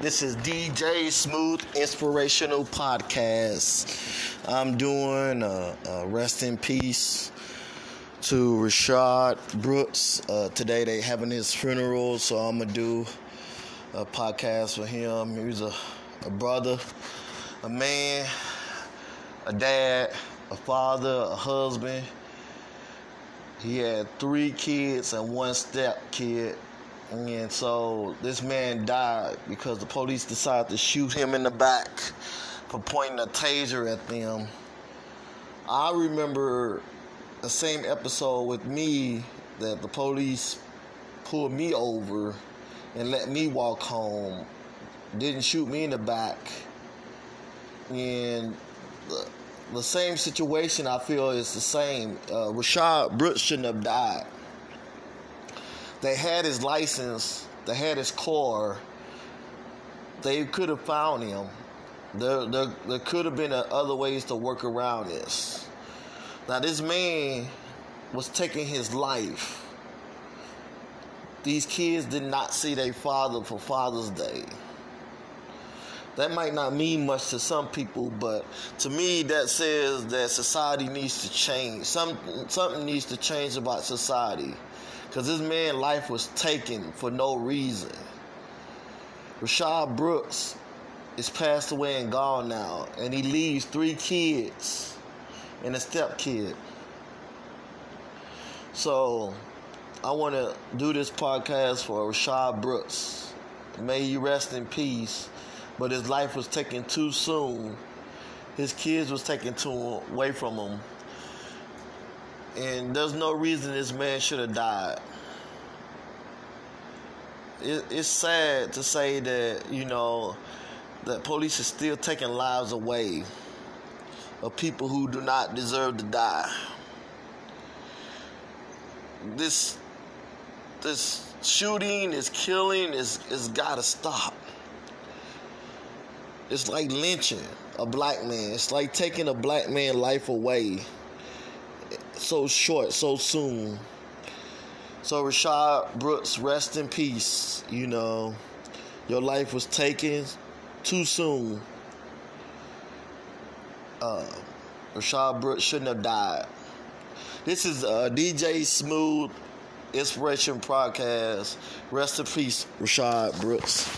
This is DJ Smooth Inspirational Podcast. I'm doing a, uh, rest in peace to Rayshard Brooks. Uh, today they having his funeral, so I'm gonna do a podcast for him. He was a, a brother, a man, a dad, a father, a husband. He had three kids and one step kid. And so this man died because the police decided to shoot him in the back for pointing a taser at them. I remember the same episode with me that the police pulled me over and let me walk home. Didn't shoot me in the back. And the, the same situation I feel is the same. Uh, Rayshard Brooks shouldn't have died. They had his license, they had his car. They could have found him. There, there, there could have been uh, other ways to work around this. Now, this man was taking his life. These kids did not see their father for Father's Day. That might not mean much to some people, but to me, that says that society needs to change. Some, something needs to change about society. Because this man's life was taken for no reason. Rayshard Brooks is passed away and gone now, and he leaves three kids and a step kid. So, I want to do this podcast for Rayshard Brooks. May he rest in peace. But his life was taken too soon. His kids was taken too away from him. And there's no reason this man should have died. It, it's sad to say that, you know, that police is still taking lives away of people who do not deserve to die. This this shooting, this killing is is gotta stop. It's like lynching a black man. It's like taking a black man life away so short, so soon. So Rayshard Brooks, rest in peace. You know, your life was taken too soon. Uh, Rayshard Brooks shouldn't have died. This is uh, DJ Smooth Inspiration Podcast. Rest in peace, Rayshard Brooks.